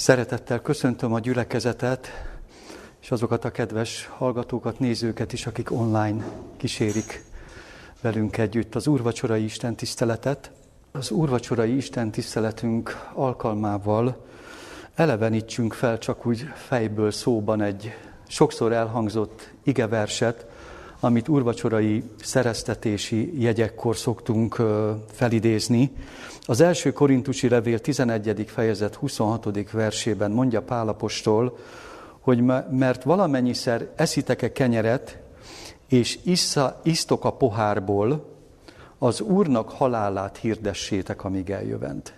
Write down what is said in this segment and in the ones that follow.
Szeretettel köszöntöm a gyülekezetet, és azokat a kedves hallgatókat, nézőket is, akik online kísérik velünk együtt az úrvacsorai Isten tiszteletet. Az úrvacsorai Isten tiszteletünk alkalmával elevenítsünk fel csak úgy fejből szóban egy sokszor elhangzott igeverset, amit úrvacsorai szereztetési jegyekkor szoktunk felidézni. Az első korintusi levél 11. fejezet 26. versében mondja Pálapostól, hogy mert valamennyiszer eszitek-e kenyeret, és issza, isztok a pohárból, az Úrnak halálát hirdessétek, amíg eljövent.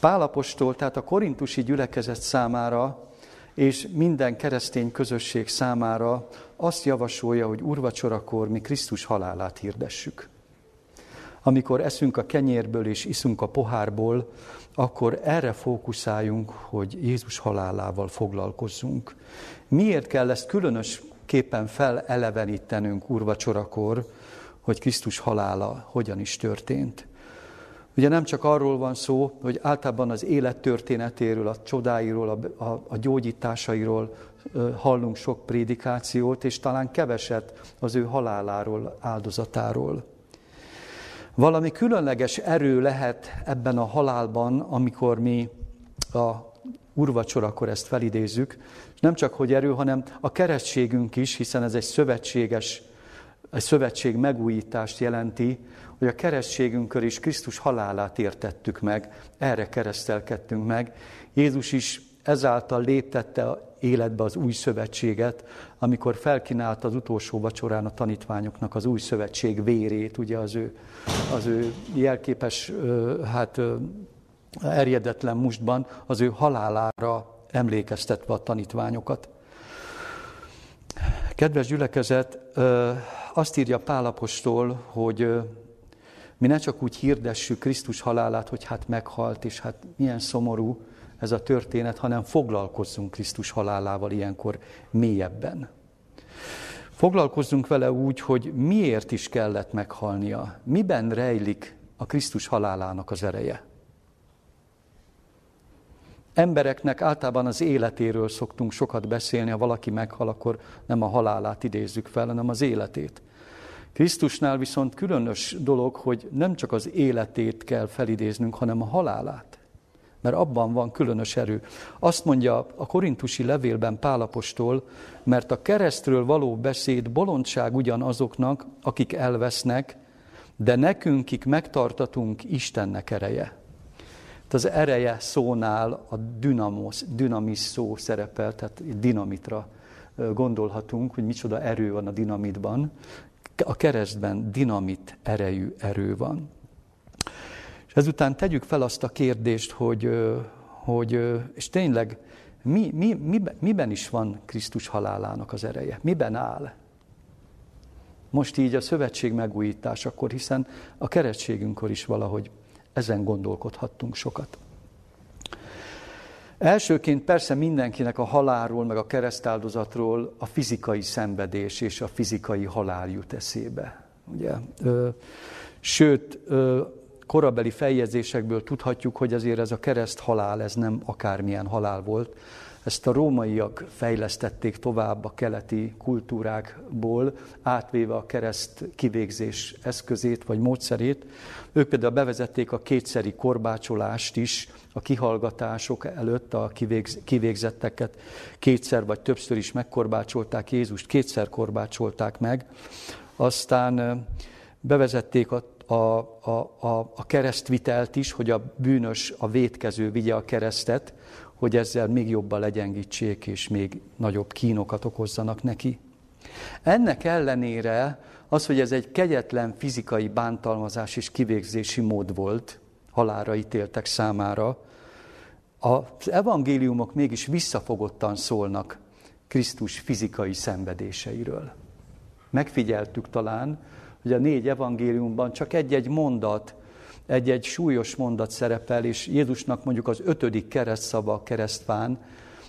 Pálapostól, tehát a korintusi gyülekezet számára és minden keresztény közösség számára azt javasolja, hogy urvacsorakor mi Krisztus halálát hirdessük. Amikor eszünk a kenyérből és iszunk a pohárból, akkor erre fókuszáljunk, hogy Jézus halálával foglalkozzunk. Miért kell ezt különösképpen felelevenítenünk urvacsorakor, hogy Krisztus halála hogyan is történt? Ugye nem csak arról van szó, hogy általában az élet történetéről, a csodáiról, a, a, a gyógyításairól hallunk sok prédikációt, és talán keveset az ő haláláról, áldozatáról. Valami különleges erő lehet ebben a halálban, amikor mi a urvacsorakor ezt felidézzük, és nem csak hogy erő, hanem a keresztségünk is, hiszen ez egy szövetséges, egy szövetség megújítást jelenti, hogy a keresztségünkön is Krisztus halálát értettük meg, erre keresztelkedtünk meg. Jézus is ezáltal léptette életbe az új szövetséget, amikor felkínálta az utolsó vacsorán a tanítványoknak az új szövetség vérét, ugye az ő, az ő jelképes, hát erjedetlen mustban, az ő halálára emlékeztetve a tanítványokat. Kedves gyülekezet, azt írja Pálapostól, hogy mi ne csak úgy hirdessük Krisztus halálát, hogy hát meghalt, és hát milyen szomorú ez a történet, hanem foglalkozzunk Krisztus halálával ilyenkor mélyebben. Foglalkozzunk vele úgy, hogy miért is kellett meghalnia, miben rejlik a Krisztus halálának az ereje. Embereknek általában az életéről szoktunk sokat beszélni, ha valaki meghal, akkor nem a halálát idézzük fel, hanem az életét. Krisztusnál viszont különös dolog, hogy nem csak az életét kell felidéznünk, hanem a halálát. Mert abban van különös erő. Azt mondja a korintusi levélben Pálapostól, mert a keresztről való beszéd bolondság ugyanazoknak, akik elvesznek, de nekünk, kik megtartatunk, Istennek ereje. Az ereje szónál a dynamos, dynamis szó szerepel, tehát dinamitra gondolhatunk, hogy micsoda erő van a dinamitban a keresztben dinamit erejű erő van. És ezután tegyük fel azt a kérdést, hogy, hogy és tényleg mi, mi, mi, miben is van Krisztus halálának az ereje? Miben áll? Most így a szövetség megújításakor, hiszen a keresztségünkkor is valahogy ezen gondolkodhattunk sokat. Elsőként persze mindenkinek a halálról, meg a keresztáldozatról a fizikai szenvedés és a fizikai halál jut eszébe. Ugye? Sőt, korabeli feljegyzésekből tudhatjuk, hogy azért ez a kereszt halál, ez nem akármilyen halál volt. Ezt a rómaiak fejlesztették tovább a keleti kultúrákból, átvéve a kereszt kivégzés eszközét vagy módszerét. Ők például bevezették a kétszeri korbácsolást is, a kihallgatások előtt a kivégz, kivégzetteket kétszer vagy többször is megkorbácsolták Jézust, kétszer korbácsolták meg. Aztán bevezették a, a, a, a, a keresztvitelt is, hogy a bűnös, a vétkező vigye a keresztet, hogy ezzel még jobban legyengítsék, és még nagyobb kínokat okozzanak neki. Ennek ellenére az, hogy ez egy kegyetlen fizikai bántalmazás és kivégzési mód volt, halára ítéltek számára, az evangéliumok mégis visszafogottan szólnak Krisztus fizikai szenvedéseiről. Megfigyeltük talán, hogy a négy evangéliumban csak egy-egy mondat, egy-egy súlyos mondat szerepel, és Jézusnak mondjuk az ötödik keresztszava a keresztfán,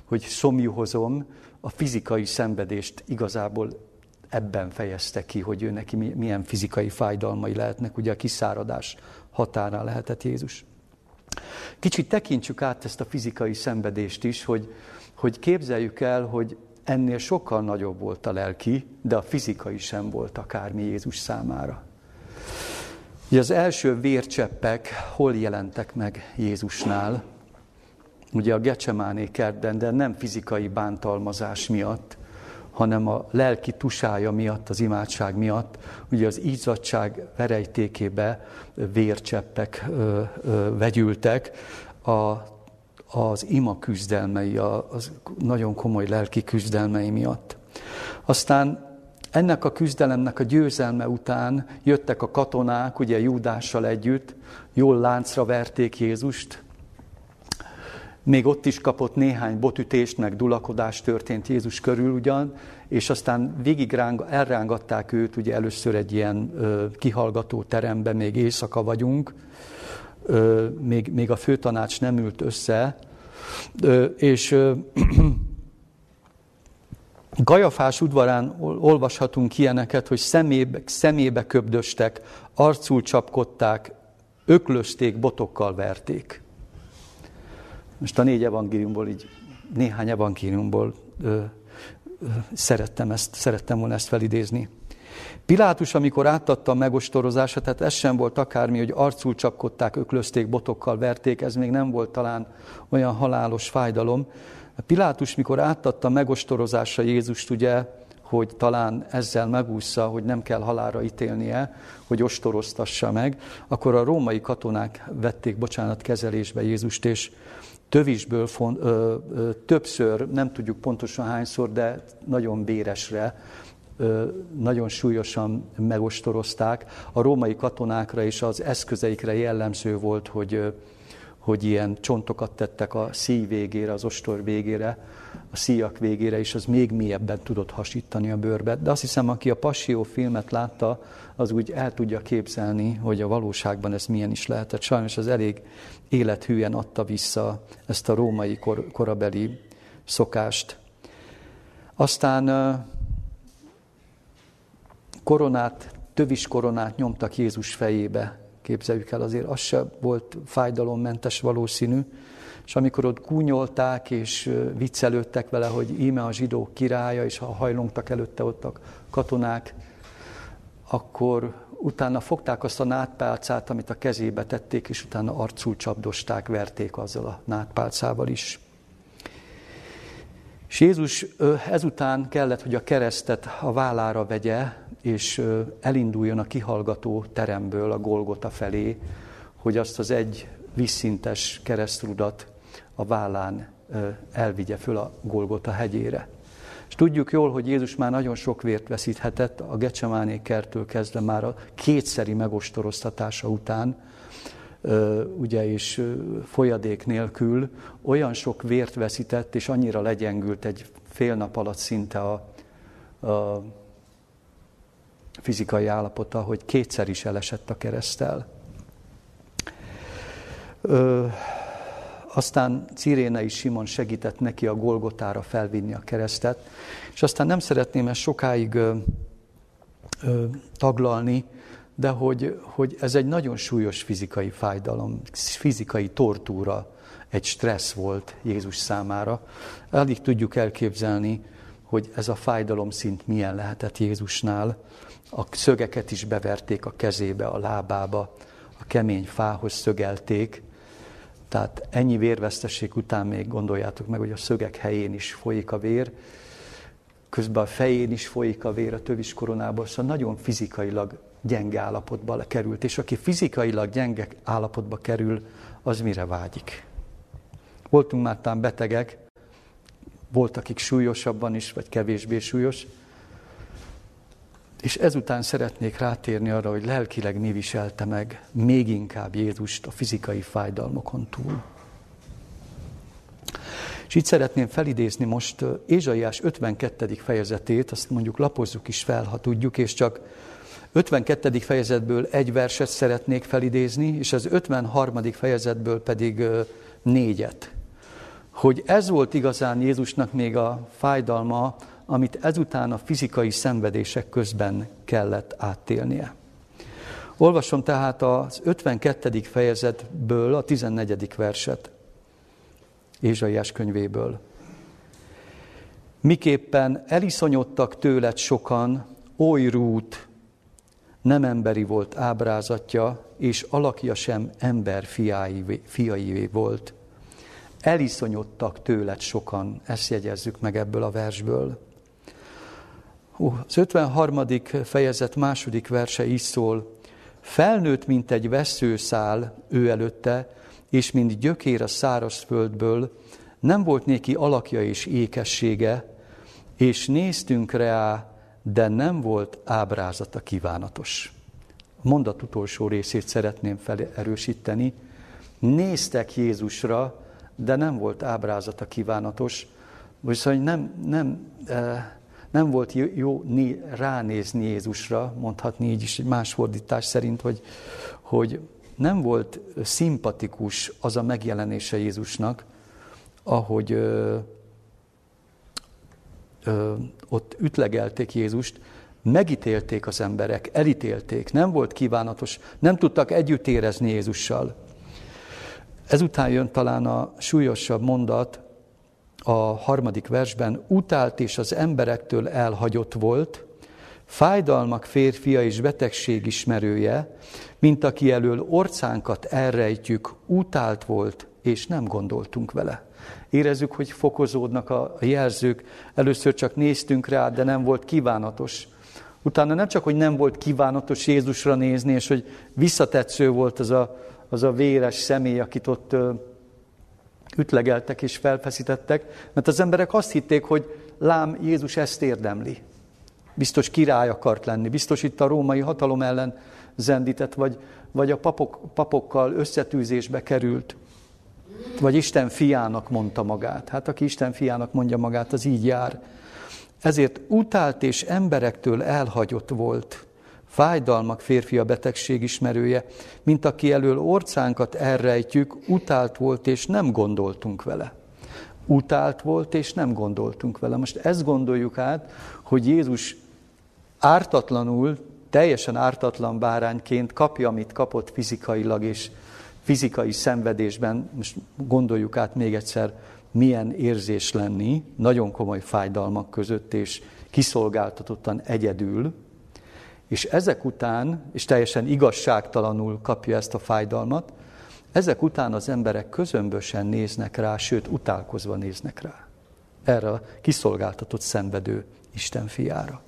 hogy szomjuhozom, a fizikai szenvedést igazából ebben fejezte ki, hogy ő neki milyen fizikai fájdalmai lehetnek, ugye a kiszáradás határán lehetett Jézus. Kicsit tekintsük át ezt a fizikai szenvedést is, hogy, hogy képzeljük el, hogy ennél sokkal nagyobb volt a lelki, de a fizikai sem volt akármi Jézus számára. Ugye az első vércseppek hol jelentek meg Jézusnál? Ugye a Gecsemáné kertben, de nem fizikai bántalmazás miatt, hanem a lelki tusája miatt, az imádság miatt, ugye az ízadság verejtékébe vércseppek ö, ö, vegyültek, a, az ima küzdelmei, az nagyon komoly lelki küzdelmei miatt. Aztán ennek a küzdelemnek a győzelme után jöttek a katonák, ugye Júdással együtt, jól láncra verték Jézust, még ott is kapott néhány botütést, meg dulakodás történt Jézus körül ugyan, és aztán végig ráng, elrángatták őt, ugye először egy ilyen ö, kihallgató teremben, még éjszaka vagyunk, még, még a főtanács nem ült össze, és Gajafás udvarán olvashatunk ilyeneket, hogy szemébe, szemébe köbdöstek, arcul csapkodták, öklözték, botokkal verték. Most a négy evangéliumból, így néhány evangéliumból ö, ö, szerettem, ezt, szerettem volna ezt felidézni. Pilátus, amikor átadta a megostorozását, tehát ez sem volt akármi, hogy arcul csapkodták, öklözték, botokkal verték, ez még nem volt talán olyan halálos fájdalom. Pilátus, mikor átadta a megostorozásra Jézust, ugye, hogy talán ezzel megúszza, hogy nem kell halára ítélnie, hogy ostoroztassa meg, akkor a római katonák vették, bocsánat, kezelésbe Jézust, és tövisből font, ö, ö, többször, nem tudjuk pontosan hányszor, de nagyon véresre, ö, nagyon súlyosan megostorozták. A római katonákra és az eszközeikre jellemző volt, hogy, hogy ilyen csontokat tettek a szíj végére, az ostor végére, a szíjak végére, és az még mélyebben tudott hasítani a bőrbe. De azt hiszem, aki a Passió filmet látta, az úgy el tudja képzelni, hogy a valóságban ez milyen is lehetett. Sajnos az elég élethűen adta vissza ezt a római kor, korabeli szokást. Aztán koronát, tövis koronát nyomtak Jézus fejébe. Képzeljük el, azért az se volt fájdalommentes valószínű. És amikor ott gúnyolták és viccelődtek vele, hogy íme a zsidók királya, és ha hajlongtak előtte ott a katonák, akkor utána fogták azt a nátpálcát, amit a kezébe tették, és utána arcul csapdosták, verték azzal a nátpálcával is. És Jézus ezután kellett, hogy a keresztet a vállára vegye, és elinduljon a kihallgató teremből a Golgota felé, hogy azt az egy vízszintes keresztrudat a vállán elvigye föl a Golgota hegyére. És tudjuk jól, hogy Jézus már nagyon sok vért veszíthetett a Gecsemáné kertől kezdve már a kétszeri megostoroztatása után, ugye és folyadék nélkül olyan sok vért veszített, és annyira legyengült egy fél nap alatt szinte a, a fizikai állapota, hogy kétszer is elesett a keresztel. Ö, aztán Cirénei Simon segített neki a Golgotára felvinni a keresztet, és aztán nem szeretném ezt sokáig ö, ö, taglalni, de hogy, hogy ez egy nagyon súlyos fizikai fájdalom, fizikai tortúra, egy stressz volt Jézus számára. Elég tudjuk elképzelni, hogy ez a fájdalom szint milyen lehetett Jézusnál. A szögeket is beverték a kezébe, a lábába, a kemény fához szögelték, tehát ennyi vérvesztesség után még gondoljátok meg, hogy a szögek helyén is folyik a vér, közben a fején is folyik a vér a tövis koronából, szóval nagyon fizikailag gyenge állapotba került. És aki fizikailag gyenge állapotba kerül, az mire vágyik? Voltunk már talán betegek, volt, akik súlyosabban is, vagy kevésbé súlyos, és ezután szeretnék rátérni arra, hogy lelkileg mi viselte meg még inkább Jézust a fizikai fájdalmokon túl. És itt szeretném felidézni most Ézsaiás 52. fejezetét, azt mondjuk lapozzuk is fel, ha tudjuk, és csak 52. fejezetből egy verset szeretnék felidézni, és az 53. fejezetből pedig négyet. Hogy ez volt igazán Jézusnak még a fájdalma, amit ezután a fizikai szenvedések közben kellett áttélnie. Olvasom tehát az 52. fejezetből a 14. verset Ézsaiás könyvéből. Miképpen eliszonyodtak tőled sokan, oly rút, nem emberi volt ábrázatja, és alakja sem ember fiái, fiaivé volt. Eliszonyodtak tőled sokan, ezt jegyezzük meg ebből a versből. Az 53. fejezet második verse is szól, felnőtt, mint egy veszőszál ő előtte, és mint gyökér a szárazföldből, nem volt néki alakja és ékessége, és néztünk rá, de nem volt ábrázata kívánatos. A mondat utolsó részét szeretném felerősíteni. Néztek Jézusra, de nem volt ábrázata kívánatos, viszont nem, nem, eh, nem volt jó ránézni Jézusra, mondhatni így is egy más fordítás szerint, hogy, hogy nem volt szimpatikus az a megjelenése Jézusnak, ahogy ö, ott ütlegelték Jézust, megítélték az emberek, elítélték, nem volt kívánatos, nem tudtak együtt érezni Jézussal. Ezután jön talán a súlyosabb mondat a harmadik versben, utált és az emberektől elhagyott volt, fájdalmak férfia és betegség ismerője, mint aki elől orcánkat elrejtjük, utált volt, és nem gondoltunk vele. Érezzük, hogy fokozódnak a jelzők. Először csak néztünk rá, de nem volt kívánatos. Utána nem csak, hogy nem volt kívánatos Jézusra nézni, és hogy visszatetsző volt az a, az a véres személy, akit ott ütlegeltek és felfeszítettek, mert az emberek azt hitték, hogy lám, Jézus ezt érdemli. Biztos király akart lenni, biztos itt a római hatalom ellen zendített, vagy, vagy a papok, papokkal összetűzésbe került, vagy Isten fiának mondta magát. Hát aki Isten fiának mondja magát, az így jár. Ezért utált és emberektől elhagyott volt, fájdalmak férfia betegség ismerője, mint aki elől orcánkat elrejtjük, utált volt és nem gondoltunk vele. Utált volt és nem gondoltunk vele. Most ezt gondoljuk át, hogy Jézus ártatlanul, teljesen ártatlan bárányként kapja, amit kapott fizikailag és fizikai szenvedésben, most gondoljuk át még egyszer, milyen érzés lenni, nagyon komoly fájdalmak között, és kiszolgáltatottan egyedül, és ezek után, és teljesen igazságtalanul kapja ezt a fájdalmat, ezek után az emberek közömbösen néznek rá, sőt, utálkozva néznek rá. Erre a kiszolgáltatott szenvedő Isten fiára.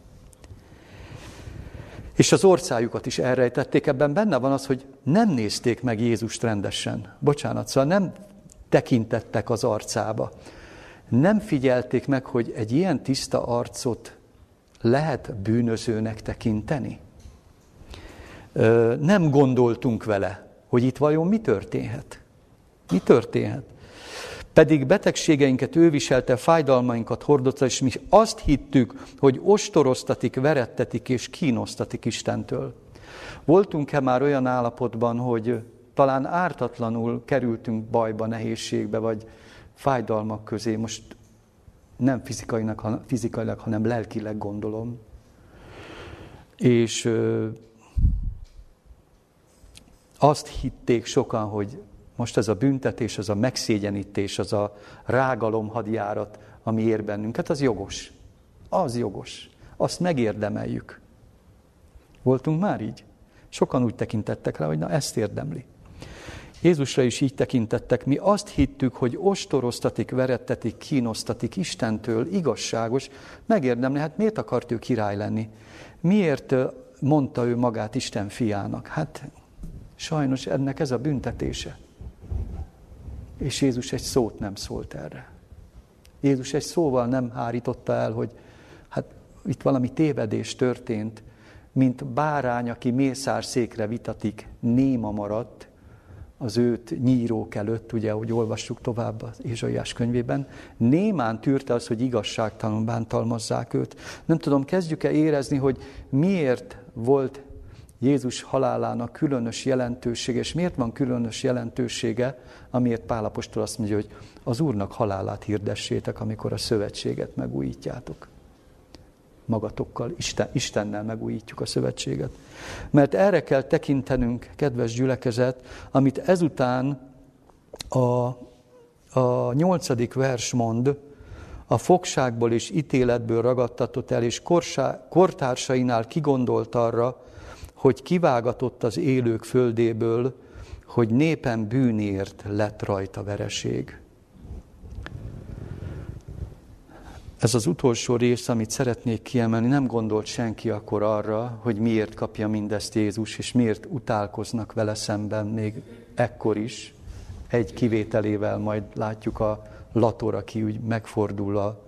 És az orszájukat is elrejtették, ebben benne van az, hogy nem nézték meg Jézust rendesen. Bocsánat, szóval nem tekintettek az arcába. Nem figyelték meg, hogy egy ilyen tiszta arcot lehet bűnözőnek tekinteni. Nem gondoltunk vele, hogy itt vajon mi történhet. Mi történhet? Pedig betegségeinket ő viselte, fájdalmainkat hordozta, és mi azt hittük, hogy ostoroztatik, verettetik és kínosztatik Istentől. Voltunk-e már olyan állapotban, hogy talán ártatlanul kerültünk bajba, nehézségbe, vagy fájdalmak közé, most nem fizikailag, fizikailag hanem lelkileg gondolom. És ö, azt hitték sokan, hogy most ez a büntetés, ez a megszégyenítés, az a rágalom hadjárat, ami ér bennünket, az jogos. Az jogos. Azt megérdemeljük. Voltunk már így? Sokan úgy tekintettek rá, hogy na ezt érdemli. Jézusra is így tekintettek. Mi azt hittük, hogy ostoroztatik, verettetik, kínosztatik Istentől, igazságos, megérdemli. Hát miért akart ő király lenni? Miért mondta ő magát Isten fiának? Hát sajnos ennek ez a büntetése. És Jézus egy szót nem szólt erre. Jézus egy szóval nem hárította el, hogy hát itt valami tévedés történt, mint bárány, aki mészárszékre vitatik, néma maradt, az őt nyírók előtt, ugye, ahogy olvassuk tovább az Ézsaiás könyvében, némán tűrte az, hogy igazságtalan bántalmazzák őt. Nem tudom, kezdjük-e érezni, hogy miért volt Jézus halálának különös jelentősége, és miért van különös jelentősége, amiért Pálapostól azt mondja, hogy az Úrnak halálát hirdessétek, amikor a szövetséget megújítjátok. magatokkal, Isten, Istennel megújítjuk a szövetséget. Mert erre kell tekintenünk, kedves gyülekezet, amit ezután a, a nyolcadik vers mond, a fogságból és ítéletből ragadtatott el, és korsá, kortársainál kigondolt arra, hogy kivágatott az élők földéből, hogy népen bűnért lett rajta vereség. Ez az utolsó rész, amit szeretnék kiemelni, nem gondolt senki akkor arra, hogy miért kapja mindezt Jézus, és miért utálkoznak vele szemben még ekkor is. Egy kivételével majd látjuk a lator, aki úgy megfordul a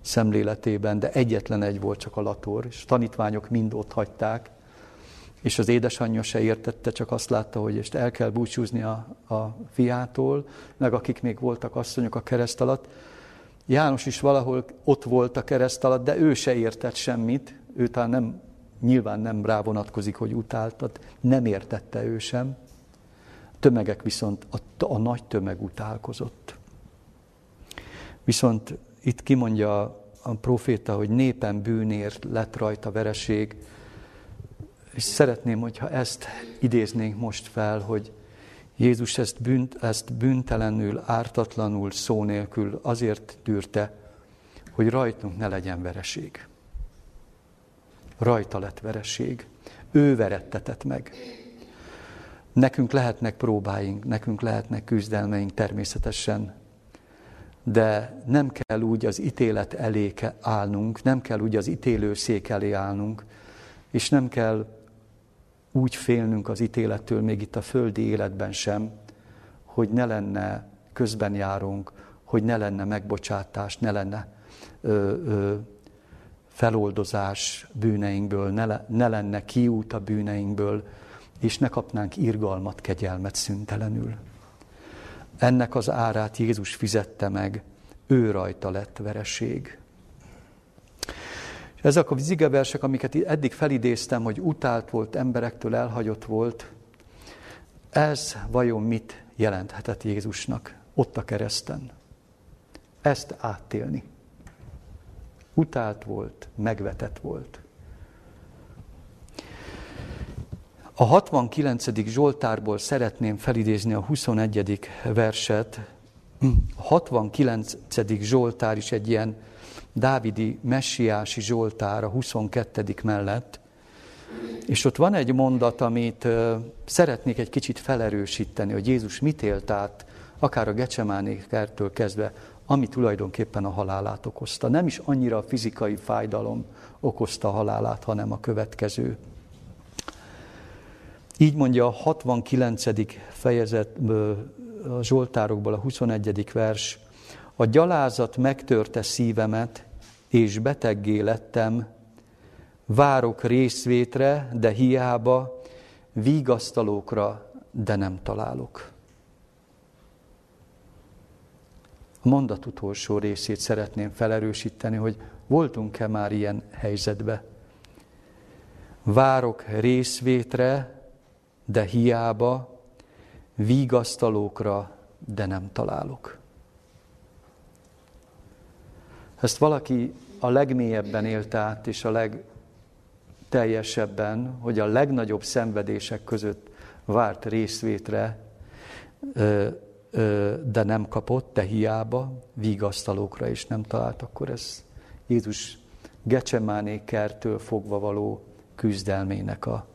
szemléletében, de egyetlen egy volt csak a lator, és tanítványok mind ott hagyták, és az édesanyja se értette, csak azt látta, hogy ezt el kell búcsúzni a, a fiától, meg akik még voltak asszonyok a kereszt alatt. János is valahol ott volt a kereszt alatt, de ő se értett semmit, ő talán nem, nyilván nem rá vonatkozik, hogy utáltat, nem értette ő sem. Tömegek viszont, a, a nagy tömeg utálkozott. Viszont itt kimondja a proféta, hogy népen bűnért lett rajta vereség, és szeretném, hogyha ezt idéznénk most fel, hogy Jézus ezt, bűnt, ezt bűntelenül, ártatlanul, szó nélkül azért tűrte, hogy rajtunk ne legyen vereség. Rajta lett vereség. Ő verettetett meg. Nekünk lehetnek próbáink, nekünk lehetnek küzdelmeink természetesen, de nem kell úgy az ítélet elé állnunk, nem kell úgy az ítélőszék elé állnunk, és nem kell úgy félnünk az ítélettől, még itt a földi életben sem, hogy ne lenne közben járunk, hogy ne lenne megbocsátás, ne lenne ö, ö, feloldozás bűneinkből, ne, ne lenne kiút a bűneinkből, és ne kapnánk irgalmat, kegyelmet szüntelenül. Ennek az árát Jézus fizette meg, ő rajta lett vereség. És ezek a zigeversek, amiket eddig felidéztem, hogy utált volt, emberektől elhagyott volt, ez vajon mit jelenthetett Jézusnak ott a kereszten? Ezt áttélni. Utált volt, megvetett volt. A 69. Zsoltárból szeretném felidézni a 21. verset. A 69. Zsoltár is egy ilyen Dávidi messiási Zsoltár a 22. mellett, és ott van egy mondat, amit szeretnék egy kicsit felerősíteni, hogy Jézus mit élt át, akár a Gecsemáné kertől kezdve, ami tulajdonképpen a halálát okozta. Nem is annyira a fizikai fájdalom okozta a halálát, hanem a következő. Így mondja a 69. fejezet a Zsoltárokból a 21. vers, a gyalázat megtörte szívemet, és beteggé lettem, várok részvétre, de hiába, vígasztalókra, de nem találok. A mondat utolsó részét szeretném felerősíteni, hogy voltunk-e már ilyen helyzetbe. Várok részvétre, de hiába, vígasztalókra, de nem találok. Ezt valaki a legmélyebben élt át, és a legteljesebben, hogy a legnagyobb szenvedések között várt részvétre, de nem kapott, de hiába, vígasztalókra is nem talált, akkor ez Jézus Gecsemáné kertől fogva való küzdelmének a,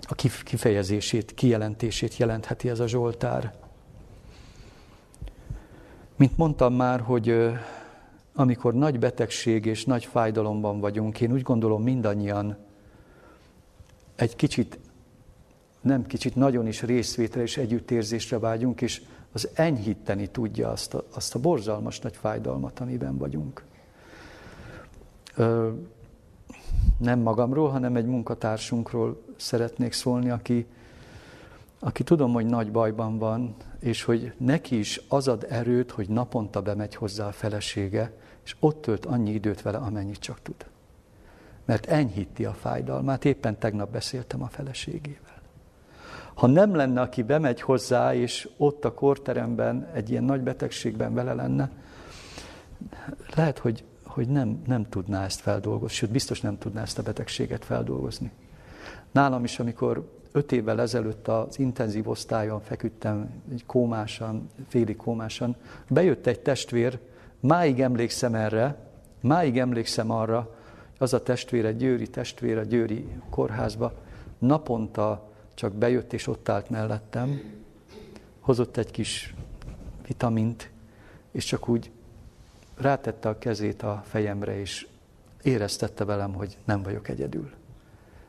a kifejezését, kijelentését jelentheti ez a Zsoltár. Mint mondtam már, hogy amikor nagy betegség és nagy fájdalomban vagyunk, én úgy gondolom mindannyian egy kicsit, nem kicsit, nagyon is részvétre és együttérzésre vágyunk, és az enyhíteni tudja azt a, azt a borzalmas nagy fájdalmat, amiben vagyunk. Ö, nem magamról, hanem egy munkatársunkról szeretnék szólni, aki, aki tudom, hogy nagy bajban van, és hogy neki is az ad erőt, hogy naponta bemegy hozzá a felesége, és ott tölt annyi időt vele, amennyit csak tud. Mert enyhíti a fájdalmát, éppen tegnap beszéltem a feleségével. Ha nem lenne, aki bemegy hozzá, és ott a korteremben, egy ilyen nagy betegségben vele lenne, lehet, hogy, hogy nem, nem tudná ezt feldolgozni, sőt, biztos nem tudná ezt a betegséget feldolgozni. Nálam is, amikor öt évvel ezelőtt az intenzív osztályon feküdtem, egy kómásan, félig kómásan, bejött egy testvér, máig emlékszem erre, máig emlékszem arra, az a testvér, egy győri a győri kórházba, naponta csak bejött és ott állt mellettem, hozott egy kis vitamint, és csak úgy rátette a kezét a fejemre, és éreztette velem, hogy nem vagyok egyedül.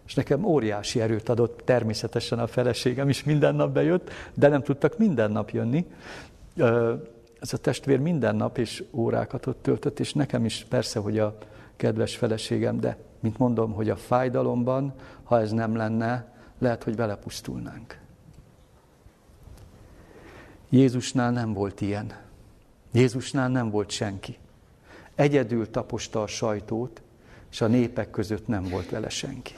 És nekem óriási erőt adott, természetesen a feleségem is minden nap bejött, de nem tudtak minden nap jönni. Ez a testvér minden nap és órákat ott töltött, és nekem is persze, hogy a kedves feleségem, de mint mondom, hogy a fájdalomban, ha ez nem lenne, lehet, hogy vele pusztulnánk. Jézusnál nem volt ilyen. Jézusnál nem volt senki. Egyedül taposta a sajtót, és a népek között nem volt vele senki.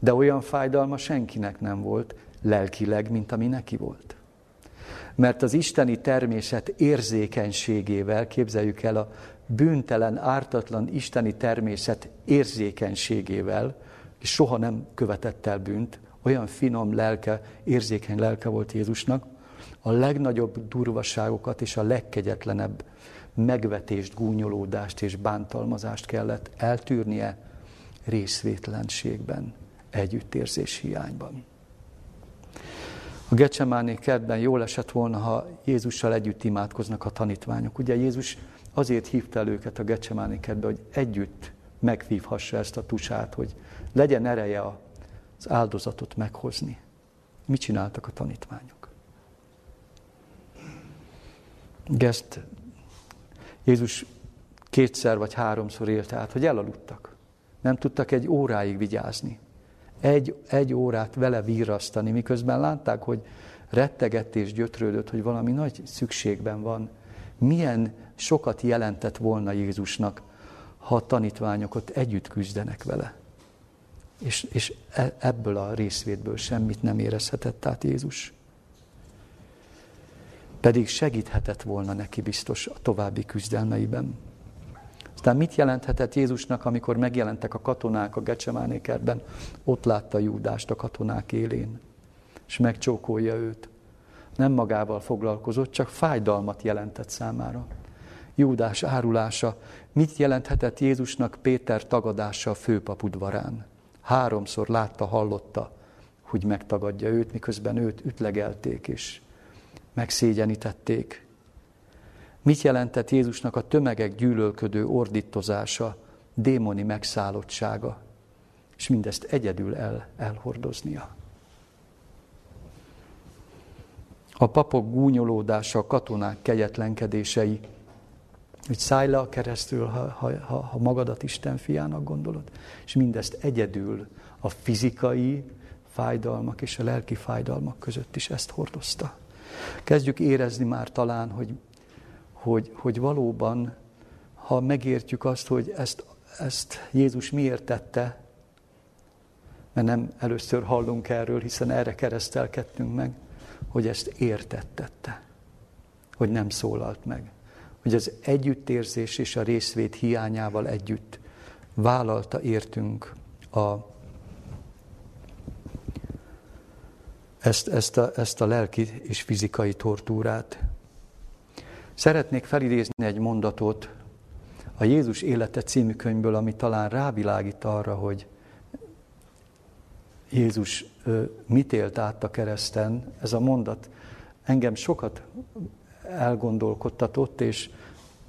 De olyan fájdalma senkinek nem volt, lelkileg, mint ami neki volt. Mert az isteni természet érzékenységével, képzeljük el a bűntelen, ártatlan isteni természet érzékenységével, és soha nem követett el bűnt, olyan finom lelke, érzékeny lelke volt Jézusnak, a legnagyobb durvaságokat és a legkegyetlenebb megvetést, gúnyolódást és bántalmazást kellett eltűrnie részvétlenségben, együttérzés hiányban. A Gecsemáné kertben jól esett volna, ha Jézussal együtt imádkoznak a tanítványok. Ugye Jézus azért hívta el őket a Gecsemáné kertbe, hogy együtt megvívhassa ezt a tusát, hogy legyen ereje az áldozatot meghozni. Mit csináltak a tanítványok? Ezt Jézus kétszer vagy háromszor élte át, hogy elaludtak. Nem tudtak egy óráig vigyázni. Egy, egy órát vele vírasztani, miközben látták, hogy rettegett és gyötrődött, hogy valami nagy szükségben van. Milyen sokat jelentett volna Jézusnak, ha a tanítványok ott együtt küzdenek vele. És, és e, ebből a részvétből semmit nem érezhetett át Jézus pedig segíthetett volna neki biztos a további küzdelmeiben. Aztán mit jelenthetett Jézusnak, amikor megjelentek a katonák a Gecsemánékerben? Ott látta Júdást a katonák élén, és megcsókolja őt. Nem magával foglalkozott, csak fájdalmat jelentett számára. Júdás árulása. Mit jelenthetett Jézusnak Péter tagadása a főpap udvarán? Háromszor látta, hallotta, hogy megtagadja őt, miközben őt ütlegelték, és megszégyenítették. Mit jelentett Jézusnak a tömegek gyűlölködő ordítozása, démoni megszállottsága, és mindezt egyedül el, elhordoznia. A papok gúnyolódása, a katonák kegyetlenkedései, hogy szállj le a keresztül, ha, ha, ha, magadat Isten fiának gondolod, és mindezt egyedül a fizikai fájdalmak és a lelki fájdalmak között is ezt hordozta. Kezdjük érezni már talán, hogy, hogy, hogy valóban, ha megértjük azt, hogy ezt, ezt Jézus miért tette, mert nem először hallunk erről, hiszen erre keresztelkedtünk meg, hogy ezt értettette, hogy nem szólalt meg, hogy az együttérzés és a részvét hiányával együtt vállalta értünk a ezt, ezt, a, ezt a lelki és fizikai tortúrát. Szeretnék felidézni egy mondatot a Jézus élete című könyvből, ami talán rávilágít arra, hogy Jézus mit élt át a kereszten. Ez a mondat engem sokat elgondolkodtatott, és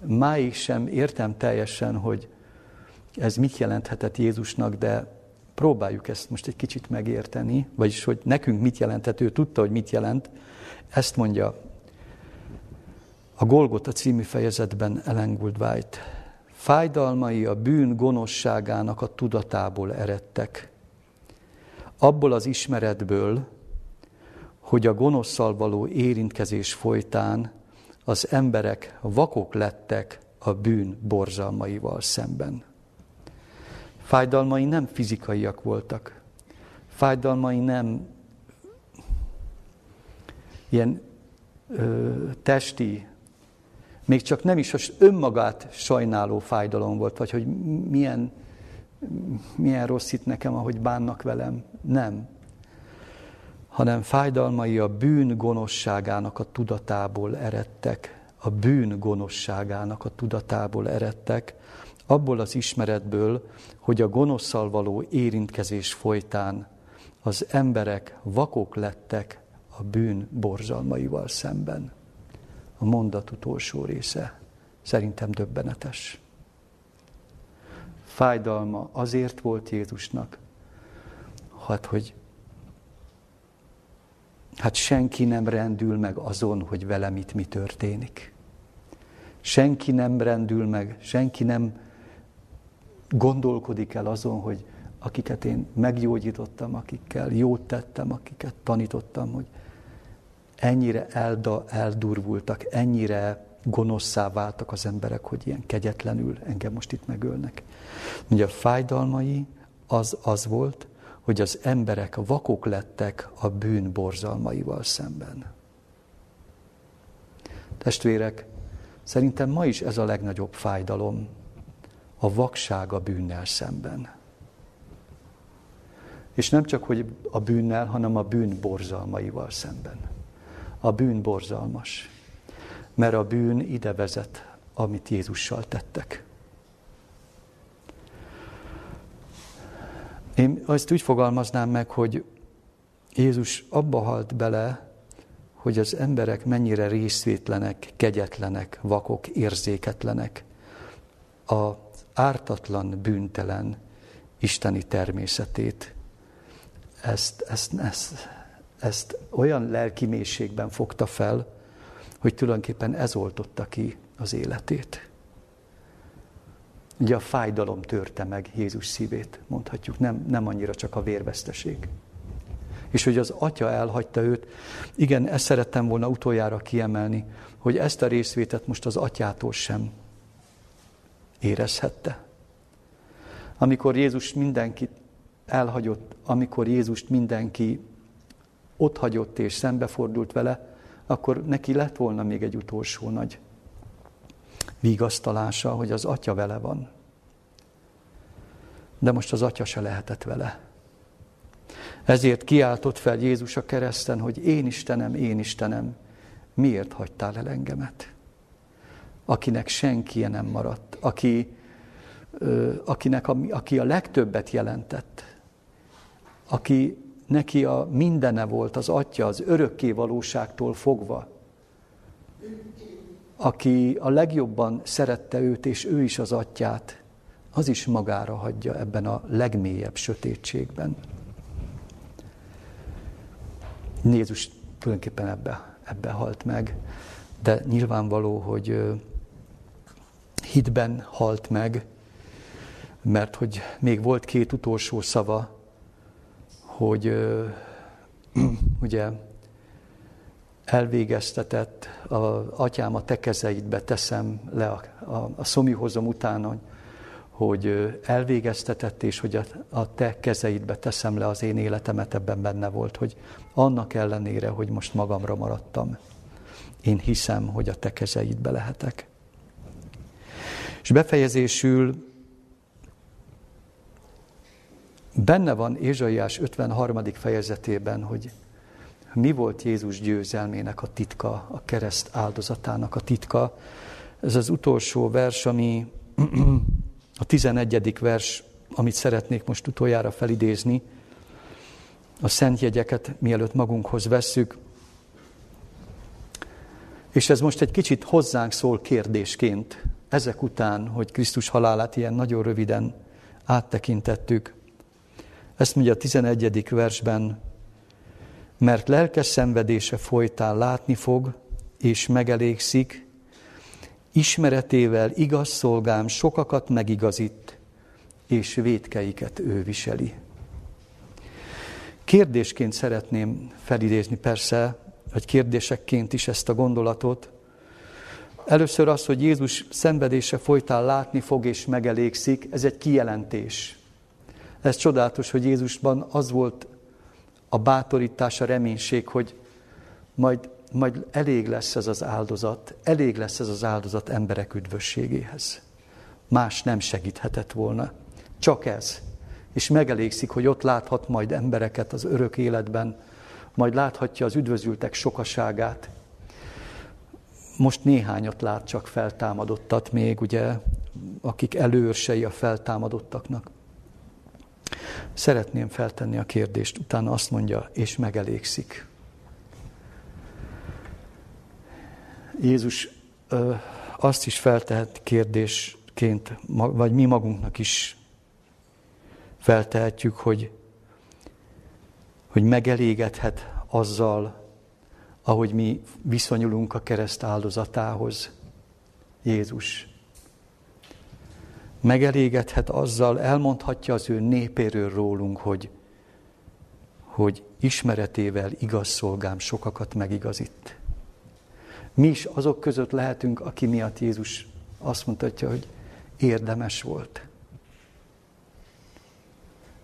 máig sem értem teljesen, hogy ez mit jelenthetett Jézusnak, de próbáljuk ezt most egy kicsit megérteni, vagyis hogy nekünk mit jelentett, ő tudta, hogy mit jelent. Ezt mondja a Golgota című fejezetben Ellen White. Fájdalmai a bűn gonoszságának a tudatából eredtek. Abból az ismeretből, hogy a gonoszszal való érintkezés folytán az emberek vakok lettek a bűn borzalmaival szemben. Fájdalmai nem fizikaiak voltak. Fájdalmai nem ilyen ö, testi még csak nem is az önmagát sajnáló fájdalom volt, vagy hogy milyen, milyen rossz itt nekem, ahogy bánnak velem. Nem. Hanem fájdalmai a bűn gonoszságának a tudatából eredtek. A bűn gonoszságának a tudatából eredtek, abból az ismeretből, hogy a gonoszszal való érintkezés folytán az emberek vakok lettek a bűn borzalmaival szemben. A mondat utolsó része szerintem döbbenetes. Fájdalma azért volt Jézusnak, hát hogy hát senki nem rendül meg azon, hogy velem itt mi történik. Senki nem rendül meg, senki nem gondolkodik el azon, hogy akiket én meggyógyítottam, akikkel jót tettem, akiket tanítottam, hogy ennyire elda, eldurvultak, ennyire gonoszszá váltak az emberek, hogy ilyen kegyetlenül engem most itt megölnek. Ugye a fájdalmai az, az volt, hogy az emberek vakok lettek a bűn borzalmaival szemben. Testvérek, szerintem ma is ez a legnagyobb fájdalom, a vakság a bűnnel szemben. És nem csak, hogy a bűnnel, hanem a bűn borzalmaival szemben. A bűn borzalmas. Mert a bűn ide vezet, amit Jézussal tettek. Én azt úgy fogalmaznám meg, hogy Jézus abba halt bele, hogy az emberek mennyire részvétlenek, kegyetlenek, vakok, érzéketlenek. A ártatlan, bűntelen isteni természetét. Ezt, ezt, ezt, ezt olyan lelki mélységben fogta fel, hogy tulajdonképpen ez oltotta ki az életét. Ugye a fájdalom törte meg Jézus szívét, mondhatjuk, nem, nem annyira csak a vérveszteség. És hogy az atya elhagyta őt, igen, ezt szerettem volna utoljára kiemelni, hogy ezt a részvétet most az atyától sem érezhette. Amikor Jézus mindenkit elhagyott, amikor Jézust mindenki ott hagyott és szembefordult vele, akkor neki lett volna még egy utolsó nagy vigasztalása, hogy az atya vele van. De most az atya se lehetett vele. Ezért kiáltott fel Jézus a kereszten, hogy én Istenem, én Istenem, miért hagytál el engemet? Akinek senki nem maradt, aki, akinek a, aki a legtöbbet jelentett, aki neki a mindene volt, az atya, az örökké valóságtól fogva, aki a legjobban szerette őt, és ő is az atyát, az is magára hagyja ebben a legmélyebb sötétségben. Jézus tulajdonképpen ebbe, ebbe halt meg, de nyilvánvaló, hogy hitben halt meg, mert hogy még volt két utolsó szava, hogy ugye elvégeztetett, a, atyám a te teszem le a, a, a szomihozom után, hogy elvégeztetett, és hogy a, a te kezeidbe teszem le az én életemet, ebben benne volt, hogy annak ellenére, hogy most magamra maradtam, én hiszem, hogy a te kezeidbe lehetek. És befejezésül Benne van Ézsaiás 53. fejezetében, hogy mi volt Jézus győzelmének a titka, a kereszt áldozatának a titka. Ez az utolsó vers, ami a 11. vers, amit szeretnék most utoljára felidézni, a szent jegyeket mielőtt magunkhoz vesszük. És ez most egy kicsit hozzánk szól kérdésként, ezek után, hogy Krisztus halálát ilyen nagyon röviden áttekintettük. Ezt mondja a 11. versben, mert lelkes szenvedése folytán látni fog, és megelégszik, ismeretével igaz szolgám sokakat megigazít, és védkeiket ő viseli. Kérdésként szeretném felidézni persze, vagy kérdésekként is ezt a gondolatot. Először az, hogy Jézus szenvedése folytán látni fog és megelégszik, ez egy kijelentés. Ez csodálatos, hogy Jézusban az volt a bátorítás, a reménység, hogy majd majd elég lesz ez az áldozat, elég lesz ez az áldozat emberek üdvösségéhez. Más nem segíthetett volna. Csak ez. És megelégszik, hogy ott láthat majd embereket az örök életben, majd láthatja az üdvözültek sokaságát. Most néhányat lát csak feltámadottat még, ugye, akik előrsei a feltámadottaknak. Szeretném feltenni a kérdést, utána azt mondja, és megelégszik. Jézus ö, azt is feltehet kérdésként, vagy mi magunknak is feltehetjük, hogy, hogy megelégedhet azzal, ahogy mi viszonyulunk a kereszt áldozatához, Jézus. Megelégedhet azzal, elmondhatja az ő népéről rólunk, hogy, hogy ismeretével igaz szolgám sokakat megigazít. Mi is azok között lehetünk, aki miatt Jézus azt mondhatja, hogy érdemes volt.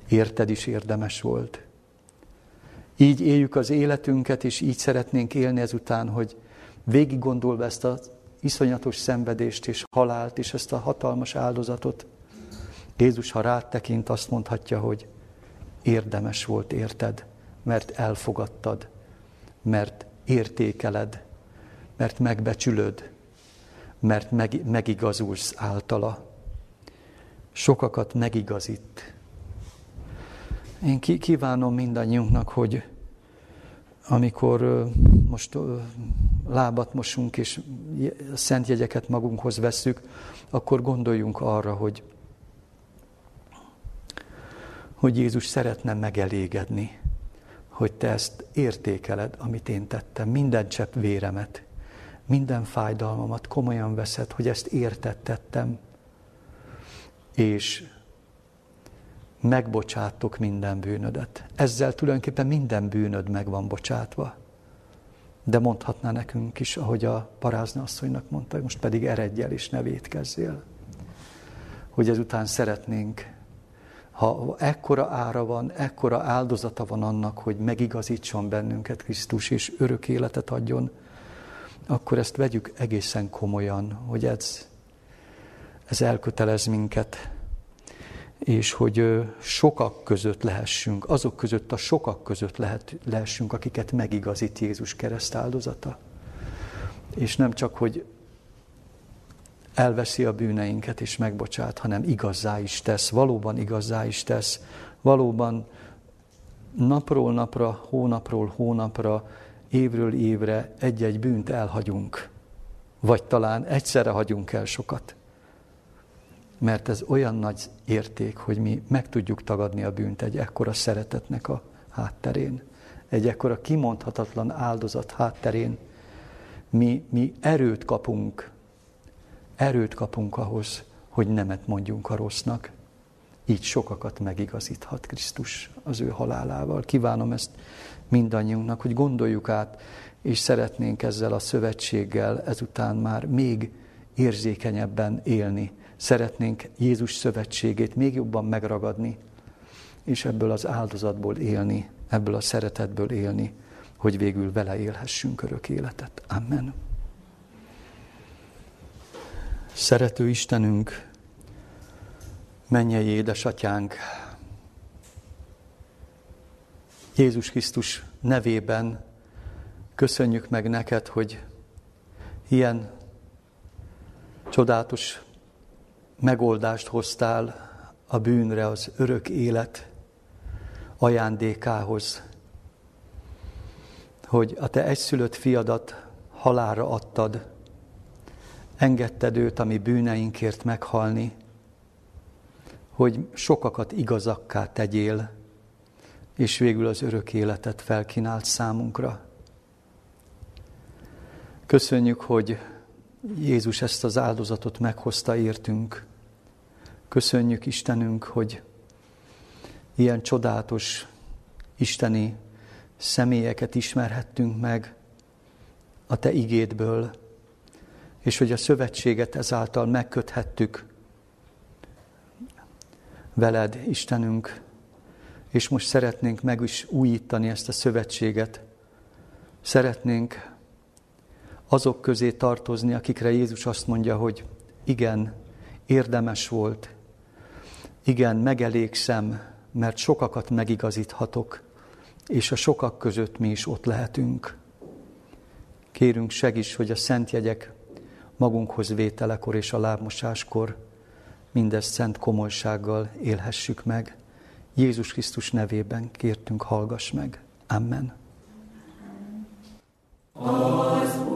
Érted is érdemes volt. Így éljük az életünket, és így szeretnénk élni ezután, hogy végig gondolva ezt az iszonyatos szenvedést és halált, és ezt a hatalmas áldozatot, Jézus, ha rád tekint, azt mondhatja, hogy érdemes volt, érted, mert elfogadtad, mert értékeled, mert megbecsülöd, mert meg, megigazulsz általa. Sokakat megigazít. Én kívánom mindannyiunknak, hogy amikor most lábat mosunk és szent jegyeket magunkhoz vesszük, akkor gondoljunk arra, hogy, hogy Jézus szeretne megelégedni, hogy te ezt értékeled, amit én tettem, minden csepp véremet, minden fájdalmamat komolyan veszed, hogy ezt értettettem, és megbocsátok minden bűnödet. Ezzel tulajdonképpen minden bűnöd meg van bocsátva. De mondhatná nekünk is, ahogy a parázna asszonynak mondta, most pedig eredj el és ne vétkezzél. Hogy ezután szeretnénk, ha ekkora ára van, ekkora áldozata van annak, hogy megigazítson bennünket Krisztus, és örök életet adjon, akkor ezt vegyük egészen komolyan, hogy ez, ez elkötelez minket és hogy sokak között lehessünk, azok között a sokak között lehet, lehessünk, akiket megigazít Jézus kereszt áldozata. És nem csak, hogy elveszi a bűneinket és megbocsát, hanem igazzá is tesz, valóban igazzá is tesz, valóban napról napra, hónapról hónapra, évről évre egy-egy bűnt elhagyunk. Vagy talán egyszerre hagyunk el sokat mert ez olyan nagy érték, hogy mi meg tudjuk tagadni a bűnt egy ekkora szeretetnek a hátterén, egy ekkora kimondhatatlan áldozat hátterén. Mi, mi erőt kapunk, erőt kapunk ahhoz, hogy nemet mondjunk a rossznak. Így sokakat megigazíthat Krisztus az ő halálával. Kívánom ezt mindannyiunknak, hogy gondoljuk át, és szeretnénk ezzel a szövetséggel ezután már még érzékenyebben élni, szeretnénk Jézus szövetségét még jobban megragadni, és ebből az áldozatból élni, ebből a szeretetből élni, hogy végül vele élhessünk örök életet. Amen. Szerető Istenünk, mennyei édesatyánk, Jézus Krisztus nevében köszönjük meg neked, hogy ilyen csodálatos megoldást hoztál a bűnre, az örök élet ajándékához, hogy a te egyszülött fiadat halára adtad, engedted őt a mi bűneinkért meghalni, hogy sokakat igazakká tegyél, és végül az örök életet felkínált számunkra. Köszönjük, hogy Jézus ezt az áldozatot meghozta értünk. Köszönjük Istenünk, hogy ilyen csodálatos isteni személyeket ismerhettünk meg a Te igédből, és hogy a szövetséget ezáltal megköthettük veled, Istenünk, és most szeretnénk meg is újítani ezt a szövetséget. Szeretnénk azok közé tartozni, akikre Jézus azt mondja, hogy igen, érdemes volt, igen, megelégszem, mert sokakat megigazíthatok, és a sokak között mi is ott lehetünk. Kérünk segíts, hogy a szent jegyek magunkhoz vételekor és a lábmosáskor mindezt szent komolysággal élhessük meg. Jézus Krisztus nevében kértünk, hallgass meg. Amen. Az